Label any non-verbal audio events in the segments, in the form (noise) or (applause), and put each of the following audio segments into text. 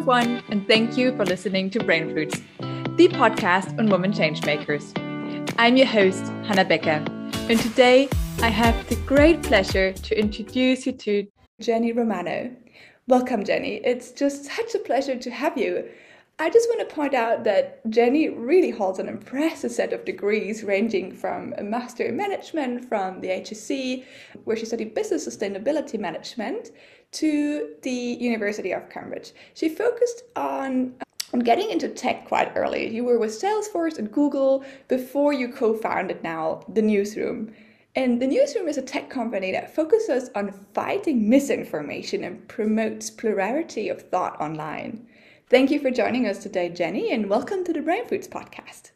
everyone, and thank you for listening to Brain Fruits, the podcast on women changemakers. I'm your host, Hannah Becker, and today I have the great pleasure to introduce you to Jenny Romano. Welcome, Jenny. It's just such a pleasure to have you. I just want to point out that Jenny really holds an impressive set of degrees, ranging from a Master in Management from the HEC, where she studied Business Sustainability Management, to the University of Cambridge. She focused on on getting into tech quite early. You were with Salesforce and Google before you co-founded now the Newsroom. And the Newsroom is a tech company that focuses on fighting misinformation and promotes plurality of thought online. Thank you for joining us today, Jenny, and welcome to the Brain Fruits podcast.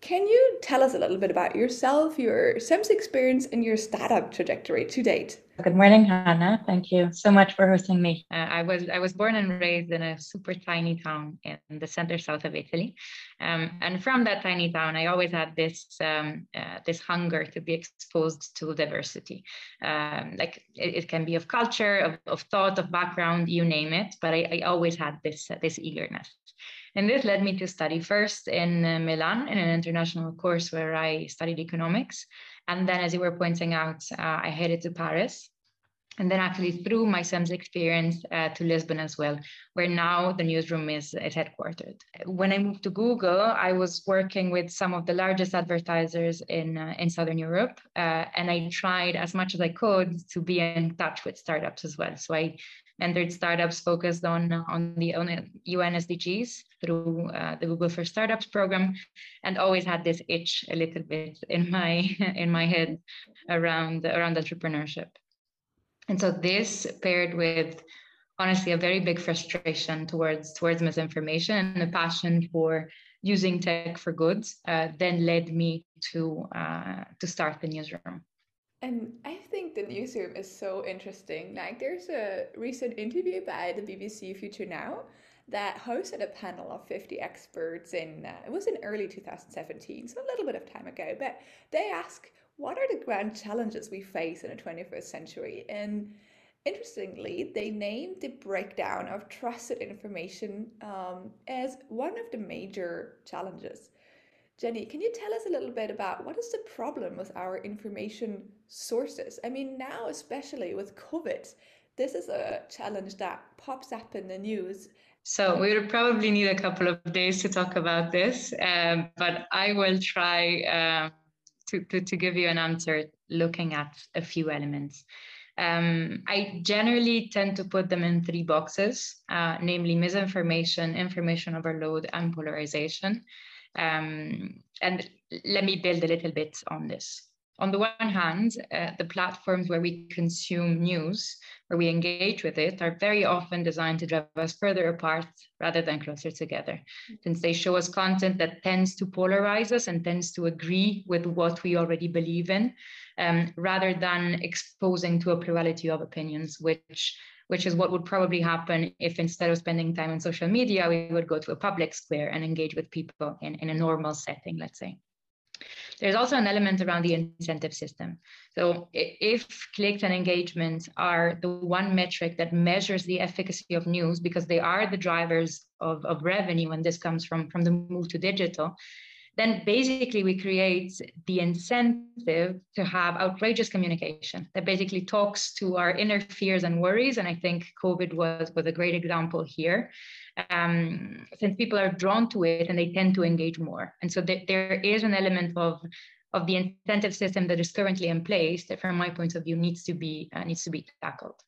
Can you tell us a little bit about yourself, your CEMS experience, and your startup trajectory to date? Good morning, Hannah. Thank you so much for hosting me. Uh, I was I was born and raised in a super tiny town in the center south of Italy, um, and from that tiny town, I always had this um, uh, this hunger to be exposed to diversity. Um, like it, it, can be of culture, of, of thought, of background, you name it. But I, I always had this uh, this eagerness. And this led me to study first in uh, Milan in an international course where I studied economics. And then, as you were pointing out, uh, I headed to Paris. And then, actually, through my CEMS experience uh, to Lisbon as well, where now the newsroom is, is headquartered. When I moved to Google, I was working with some of the largest advertisers in, uh, in Southern Europe. Uh, and I tried as much as I could to be in touch with startups as well. So I entered startups focused on on the UN SDGs through uh, the Google for Startups program, and always had this itch a little bit (laughs) in my in my head around around entrepreneurship. And so this paired with honestly a very big frustration towards towards misinformation and a passion for using tech for good uh, then led me to uh, to start the newsroom. And I think the newsroom is so interesting. Like, there's a recent interview by the BBC Future Now that hosted a panel of 50 experts in, uh, it was in early 2017, so a little bit of time ago, but they ask, what are the grand challenges we face in the 21st century? And interestingly, they named the breakdown of trusted information um, as one of the major challenges. Jenny, can you tell us a little bit about what is the problem with our information sources? I mean, now, especially with COVID, this is a challenge that pops up in the news. So we would probably need a couple of days to talk about this, um, but I will try uh, to, to, to, give you an answer looking at a few elements. Um, I generally tend to put them in three boxes, uh, namely misinformation, information overload, and polarization. Um, and let me build a little bit on this. On the one hand, uh, the platforms where we consume news, where we engage with it, are very often designed to drive us further apart rather than closer together, since they show us content that tends to polarize us and tends to agree with what we already believe in, um, rather than exposing to a plurality of opinions, which which is what would probably happen if instead of spending time on social media, we would go to a public square and engage with people in, in a normal setting, let's say. There's also an element around the incentive system. So if clicks and engagements are the one metric that measures the efficacy of news because they are the drivers of, of revenue and this comes from, from the move to digital, then basically we create the incentive to have outrageous communication that basically talks to our inner fears and worries. And I think COVID was, was a great example here. Um, since people are drawn to it and they tend to engage more. And so th- there is an element of of the incentive system that is currently in place that from my point of view needs to be uh, needs to be tackled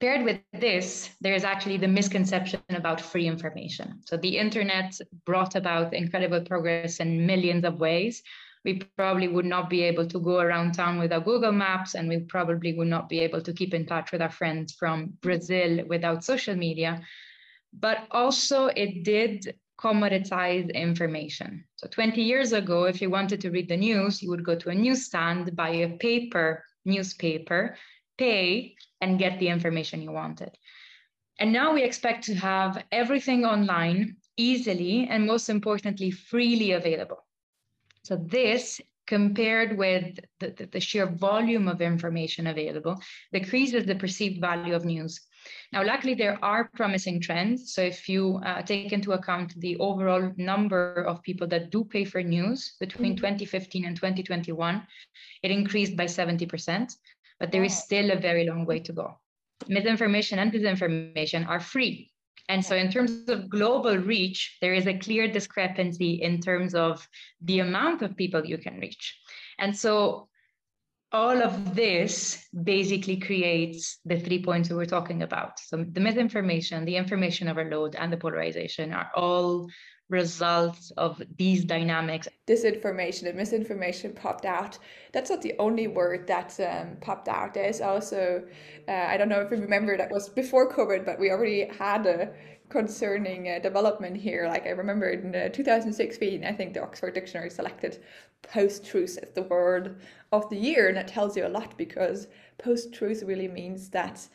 paired with this, there is actually the misconception about free information. So the internet brought about incredible progress in millions of ways. We probably would not be able to go around town without Google Maps, and we probably would not be able to keep in touch with our friends from Brazil without social media. But also, it did commoditize information. So 20 years ago, if you wanted to read the news, you would go to a newsstand, buy a paper newspaper, pay, and get the information you wanted. And now we expect to have everything online easily and most importantly, freely available. So this compared with the, the, the, sheer volume of information available decreases the perceived value of news Now, luckily, there are promising trends. So, if you uh, take into account the overall number of people that do pay for news between mm-hmm. 2015 and 2021, it increased by 70%, but there is still a very long way to go. Misinformation and disinformation are free. And so, in terms of global reach, there is a clear discrepancy in terms of the amount of people you can reach. And so, all of this basically creates the three points we were talking about. So the misinformation, the information overload, and the polarization are all results of these dynamics. Disinformation and misinformation popped out. That's not the only word that um, popped out. There's also, uh, I don't know if you remember, that was before COVID, but we already had a concerning uh, development here. Like I remember in uh, 2016, I think the Oxford Dictionary selected post-truth as the word of the year, and that tells you a lot because post-truth really means that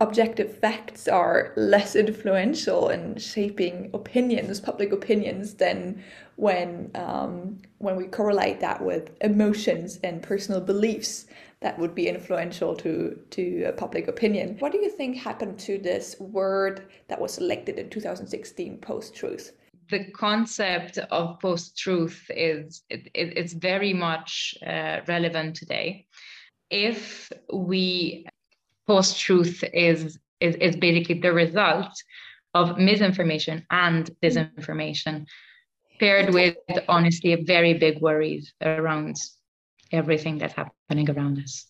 objective facts are less influential in shaping opinions, public opinions, than when um, when we correlate that with emotions and personal beliefs that would be influential to to public opinion. What do you think happened to this word that was selected in 2016, post-truth? The concept of post-truth is it, it, it's very much uh, relevant today. If we post-truth is, is is basically the result of misinformation and disinformation paired with honestly a very big worries around everything that's happening around us.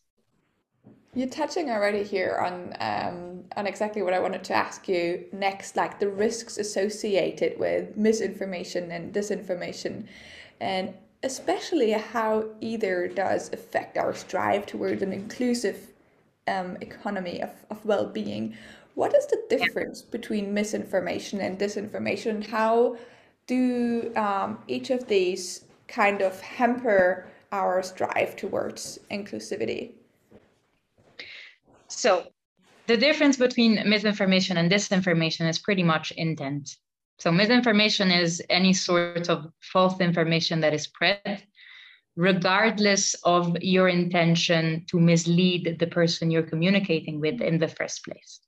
You're touching already here on um, on exactly what I wanted to ask you next, like the risks associated with misinformation and disinformation, and especially how either does affect our strive towards an inclusive um, economy of, of well-being. What is the difference between misinformation and disinformation? How do um, each of these kind of hamper our strive towards inclusivity? So, the difference between misinformation and disinformation is pretty much intent. So, misinformation is any sort of false information that is spread, regardless of your intention to mislead the person you're communicating with in the first place.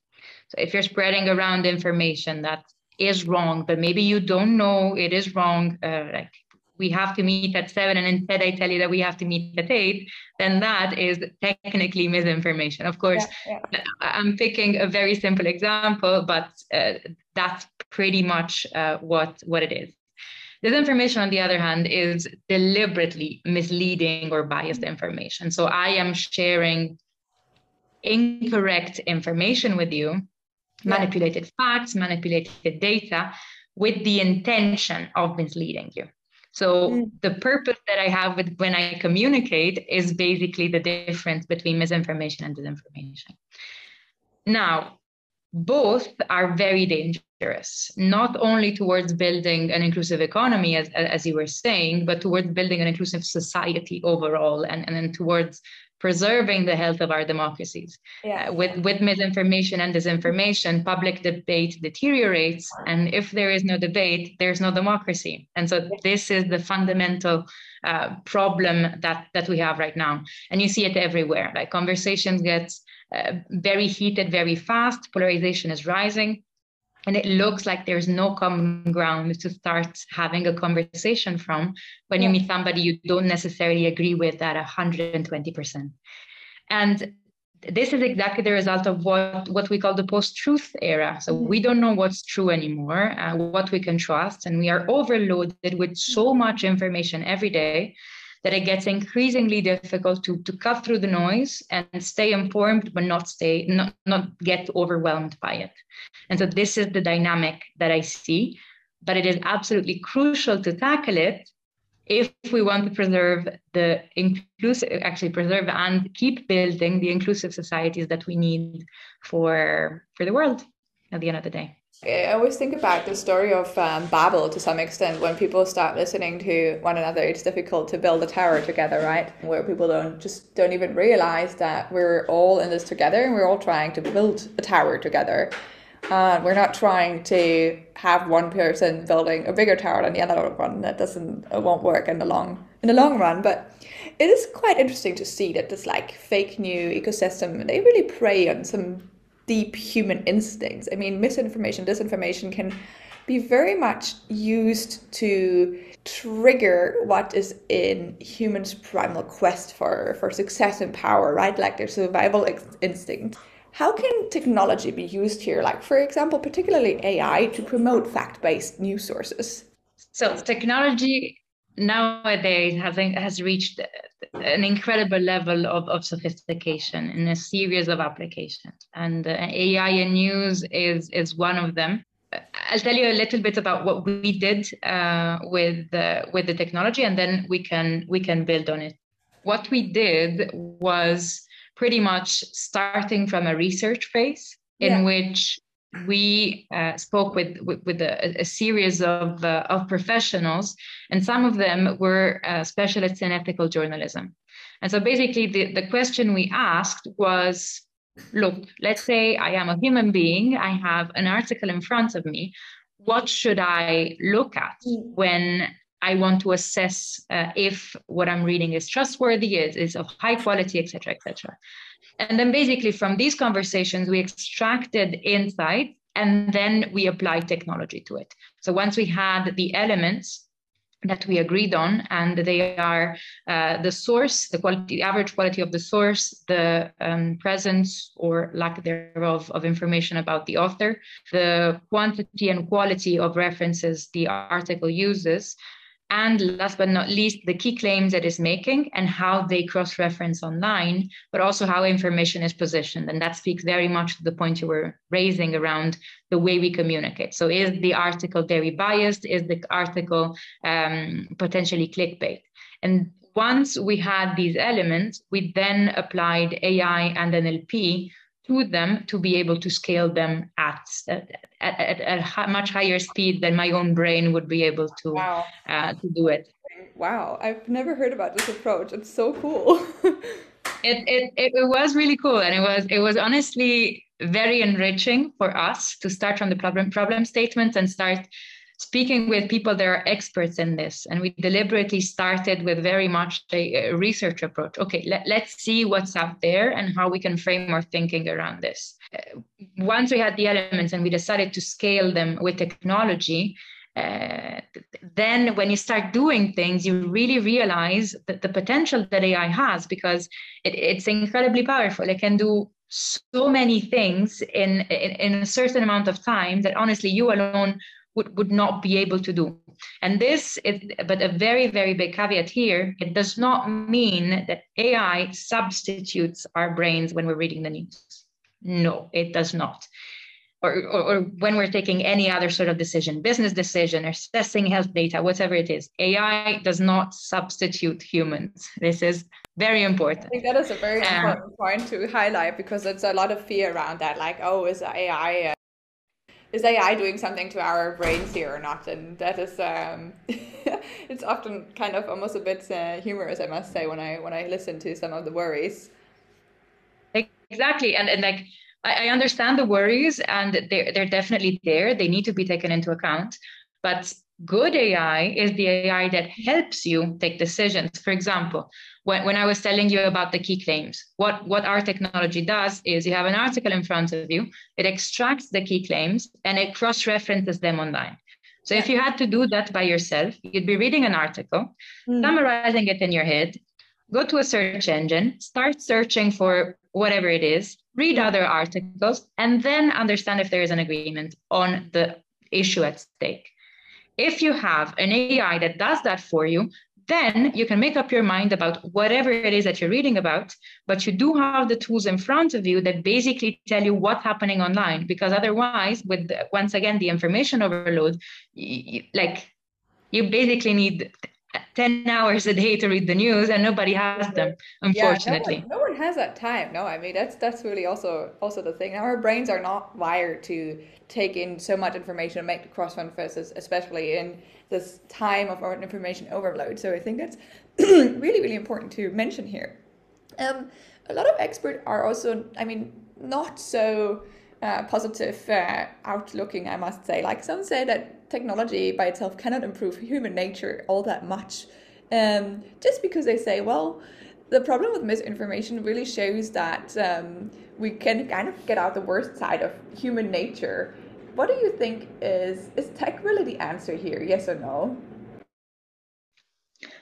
So, if you're spreading around information that is wrong, but maybe you don't know it is wrong, uh, like we have to meet at seven and instead I tell you that we have to meet at eight, then that is technically misinformation. Of course, yeah, yeah. I'm picking a very simple example, but uh, that's pretty much uh, what, what it is. Disinformation, on the other hand, is deliberately misleading or biased information. So I am sharing incorrect information with you, yeah. manipulated facts, manipulated data, with the intention of misleading you. So mm. the purpose that I have with when I communicate is basically the difference between misinformation and disinformation. Now, both are very dangerous, not only towards building an inclusive economy, as, as you were saying, but towards building an inclusive society overall and, and then towards preserving the health of our democracies. Yeah. Uh, with, with misinformation and disinformation, public debate deteriorates. And if there is no debate, there's no democracy. And so this is the fundamental uh, problem that, that we have right now. And you see it everywhere. Like conversations get uh, very heated very fast, polarization is rising and it looks like there's no common ground to start having a conversation from when you meet somebody you don't necessarily agree with at 120% and this is exactly the result of what, what we call the post-truth era. So mm-hmm. we don't know what's true anymore, uh, what we can trust, and we are overloaded with so much information every day that it gets increasingly difficult to, to cut through the noise and stay informed, but not stay not, not get overwhelmed by it. And so this is the dynamic that I see. But it is absolutely crucial to tackle it if we want to preserve the inclusive actually preserve and keep building the inclusive societies that we need for for the world at the end of the day I always think about the story of um, Babel to some extent. When people start listening to one another, it's difficult to build a tower together, right? Where people don't just don't even realize that we're all in this together and we're all trying to build a tower together. Uh, we're not trying to have one person building a bigger tower than the other one. That doesn't it won't work in the long in the long run. But it is quite interesting to see that this like fake new ecosystem they really prey on some deep human instincts. I mean, misinformation, disinformation can be very much used to trigger what is in humans' primal quest for, for success and power, right? Like their survival instinct. How can technology be used here, like, for example, particularly AI, to promote fact based news sources? So, technology nowadays has, has reached an incredible level of, of sophistication in a series of applications. And uh, AI in news is, is one of them. I'll tell you a little bit about what we did uh, with uh, with the technology, and then we can we can build on it. What we did was pretty much starting from a research phase in yeah. which we uh, spoke with with, with a, a, series of uh, of professionals, and some of them were uh, specialists in ethical journalism. And so, basically, the, the question we asked was, look, let's say I am a human being, I have an article in front of me. What should I look at mm. when I want to assess uh, if what I'm reading is trustworthy, is, is of high quality, etc., etc. And then basically from these conversations, we extracted insight and then we applied technology to it. So once we had the elements that we agreed on, and they are uh, the source, the quality, the average quality of the source, the um, presence or lack thereof of information about the author, the quantity and quality of references the article uses, and last but not least, the key claims that is making and how they cross reference online, but also how information is positioned. And that speaks very much to the point you were raising around the way we communicate. So, is the article very biased? Is the article um, potentially clickbait? And once we had these elements, we then applied AI and NLP to them to be able to scale them at, at, at, at a much higher speed than my own brain would be able to, wow. uh, to do it. Wow, I've never heard about this approach. It's so cool. (laughs) it, it, it was really cool. And it was, it was honestly very enriching for us to start from the problem, problem statements and start speaking with people that are experts in this. And we deliberately started with very much a, research approach. Okay, let, let's see what's out there and how we can frame our thinking around this. Uh, once we had the elements and we decided to scale them with technology, uh, then when you start doing things, you really realize that the potential that AI has because it, it's incredibly powerful. It can do so many things in, in, in a certain amount of time that honestly you alone would, would not be able to do. And this is, but a very, very big caveat here, it does not mean that AI substitutes our brains when we're reading the news. No, it does not. Or, or, or, when we're taking any other sort of decision, business decision, or assessing health data, whatever it is, AI does not substitute humans. This is very important. I think that is a very um, important point to highlight because there's a lot of fear around that. Like, oh, is AI is AI doing something to our brains here or not? And that is, um, (laughs) it's often kind of almost a bit uh, humorous, I must say, when I when I listen to some of the worries. Exactly, and and like I, I understand the worries, and they're they're definitely there. They need to be taken into account, but good AI is the AI that helps you take decisions. For example, when, when I was telling you about the key claims, what, what our technology does is you have an article in front of you, it extracts the key claims and it cross references them online. So if you had to do that by yourself, you'd be reading an article, mm. summarizing it in your head, go to a search engine, start searching for whatever it is, read other articles, and then understand if there is an agreement on the issue at stake. If you have an AI that does that for you, then you can make up your mind about whatever it is that you're reading about, but you do have the tools in front of you that basically tell you what's happening online. Because otherwise, with once again the information overload, you, like you basically need 10 hours a day to read the news and nobody has them unfortunately yeah, no, one, no, one, has that time. No i mean that's that's really also also the thing. Our brains are not wired to take in so much information and make the cross references especially in this time of information overload. So i think that's (clears throat) really really important to mention here. Um, a lot of experts are also i mean not so uh, positive uh, outlooking i must say like some say that technology by itself cannot improve human nature all that much. Um, just because they say, well, the problem with misinformation really shows that um, we can kind of get out the worst side of human nature. What do you think is is tech really the answer here? Yes or no?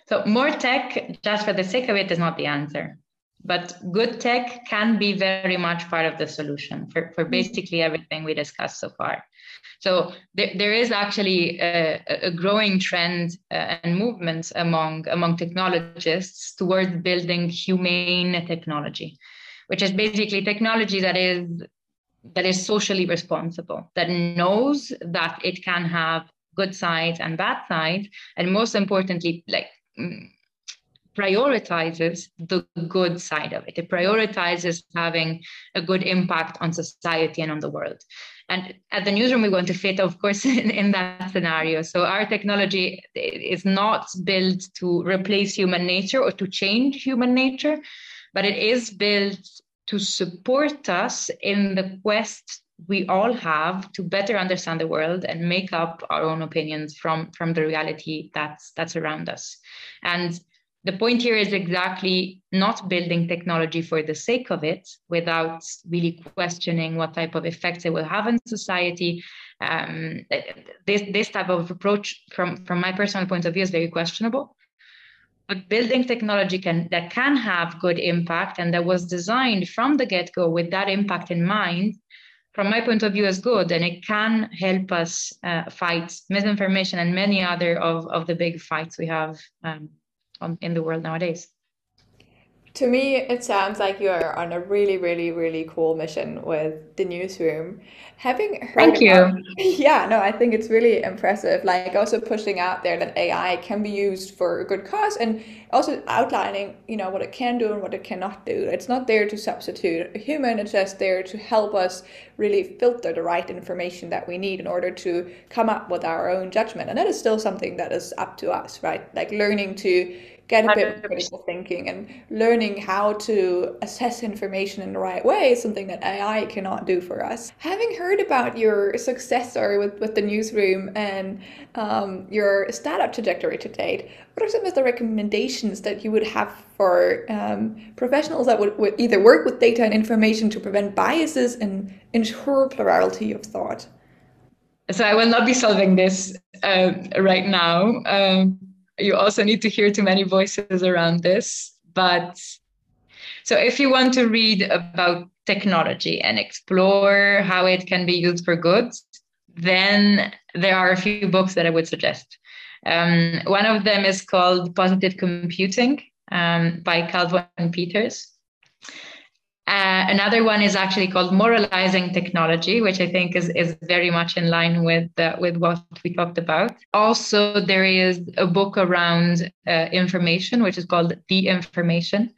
So more tech just for the sake of it is not the answer. But good tech can be very much part of the solution for, for mm-hmm. basically everything we discussed so far. So there, there is actually a, a growing trend uh, and movement among, among technologists towards building humane technology, which is basically technology that is that is socially responsible, that knows that it can have good sides and bad sides, and most importantly, like mm, prioritizes the good side of it. It prioritizes having a good impact on society and on the world. And at the newsroom, we want to fit, of course, (laughs) in, in that scenario. So our technology is not built to replace human nature or to change human nature, but it is built to support us in the quest we all have to better understand the world and make up our own opinions from from the reality that's that's around us and the point here is exactly not building technology for the sake of it without really questioning what type of effects it will have in society. Um, this, this type of approach, from, from my personal point of view, is very questionable. But building technology can, that can have good impact and that was designed from the get go with that impact in mind, from my point of view, is good. And it can help us uh, fight misinformation and many other of, of the big fights we have um, on, in the world nowadays. To me, it sounds like you are on a really, really, really cool mission with the newsroom. Having heard Thank you. About, (laughs) yeah, no, I think it's really impressive. Like also pushing out there that AI can be used for a good cause and also outlining, you know, what it can do and what it cannot do. It's not there to substitute a human, it's just there to help us really filter the right information that we need in order to come up with our own judgment. And that is still something that is up to us, right? Like learning to get a bit of critical thinking and learning how to assess information in the right way is something that AI cannot do for us. Having heard about your success story with, with the newsroom and um, your startup trajectory to date, what are some of the recommendations that you would have for um, professionals that would, would either work with data and information to prevent biases and ensure plurality of thought? So I will not be solving this uh, right now. Um, you also need to hear too many voices around this. But so if you want to read about technology and explore how it can be used for good, then there are a few books that I would suggest. Um, one of them is called Positive Computing um, by Calvo and Peters. Uh, another one is actually called moralizing technology, which I think is, is very much in line with uh, with what we talked about. Also, there is a book around uh, information, which is called The Information.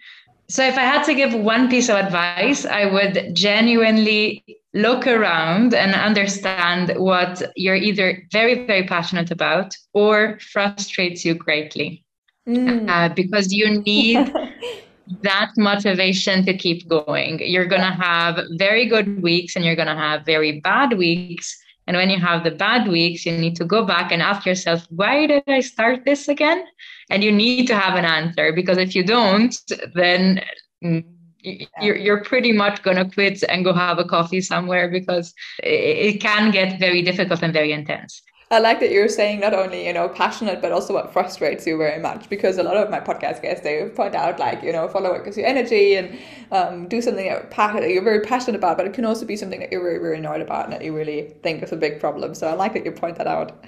So, if I had to give one piece of advice, I would genuinely look around and understand what you're either very, very passionate about or frustrates you greatly. Mm. Uh, because you need (laughs) that motivation to keep going. You're going to have very good weeks and you're going to have very bad weeks. And when you have the bad weeks, you need to go back and ask yourself, why did I start this again? And you need to have an answer because if you don't, then mm, you're, you're pretty much going to quit and go have a coffee somewhere because it can get very difficult and very intense. I like that you're saying not only, you know, passionate, but also what frustrates you very much. Because a lot of my podcast guests, they point out, like, you know, follow what gives you energy and um, do something that you're very passionate about, but it can also be something that you're very, very annoyed about and that you really think is a big problem. So I like that you point that out.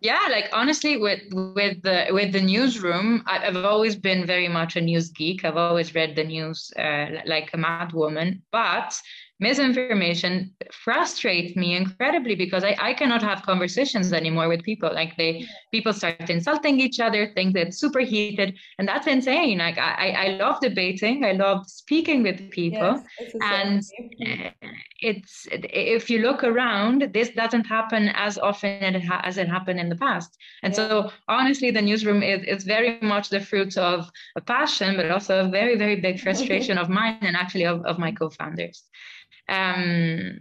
Yeah, like honestly, with with the with the newsroom, I've always been very much a news geek. I've always read the news uh, like a mad woman, but misinformation frustrates me incredibly because I, I cannot have conversations anymore with people. Like they people start insulting each other think that it's super heated and that's insane. Like i i love debating. I love speaking with people. Yes, and eh, it's if you look around this doesn't happen as often as it happened in the past. And yeah. so honestly the newsroom is, is very much the fruit of a passion but also a very very big (laughs) frustration of mine and actually of, of my co-founders um,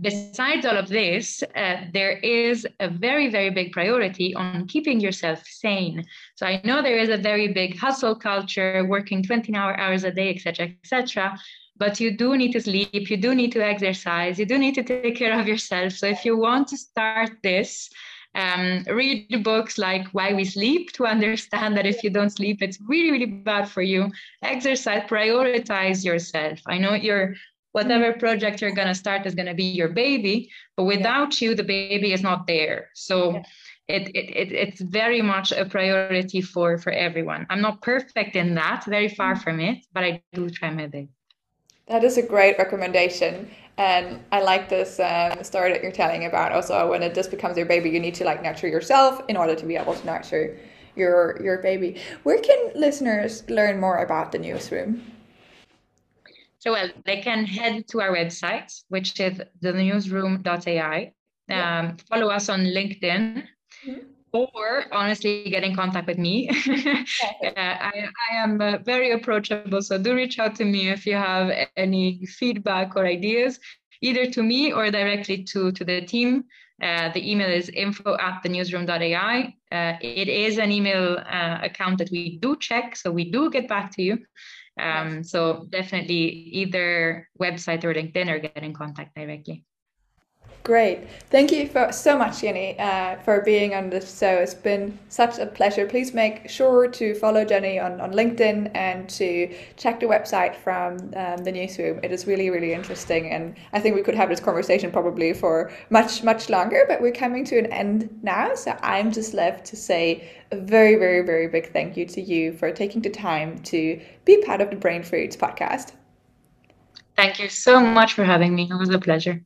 besides all of this, uh, there is a very, very big priority on keeping yourself sane. So I know there is a very big hustle culture, working 20 hour hours a day, etc., etc. But you do need to sleep, you do need to exercise, you do need to take care of yourself. So if you want to start this, um, read books like Why We Sleep to understand that if you don't sleep, it's really, really bad for you. Exercise, prioritize yourself. I know you're whatever mm. project you're going to start is going to be your baby but without you the baby is not there. So yeah. it, it, it, it's very much a priority for for everyone. I'm not perfect in that very far mm. from it but i do try my best. That is a great recommendation and i like this um, story that you're telling about also. When it just becomes your baby you need to like nurture yourself in order to be able to nurture your your baby. Where can listeners learn more about the newsroom so, well, they can head to our website, which is thenewsroom.ai. Um, follow us on LinkedIn. Mm-hmm. Or honestly, get in contact with me. (laughs) uh, I, I am uh, very approachable, so do reach out to me if you have any feedback or ideas, either to me or directly to, to the team. Uh, the email is info at thenewsroom.ai. Uh, it is an email uh, account that we do check, so we do get back to you. Um, so definitely either website or LinkedIn or get in contact directly. Great. Thank you for so much, Jenny, uh, for being on this show. It's been such a pleasure. Please make sure to follow Jenny on, on LinkedIn and to check the website from um, the newsroom. It is really, really interesting. And I think we could have this conversation probably for much, much longer, but we're coming to an end now. So I'm just left to say a very, very, very big thank you to you for taking the time to be part of the Brain Fruits podcast. Thank you so much for having me. It was a pleasure.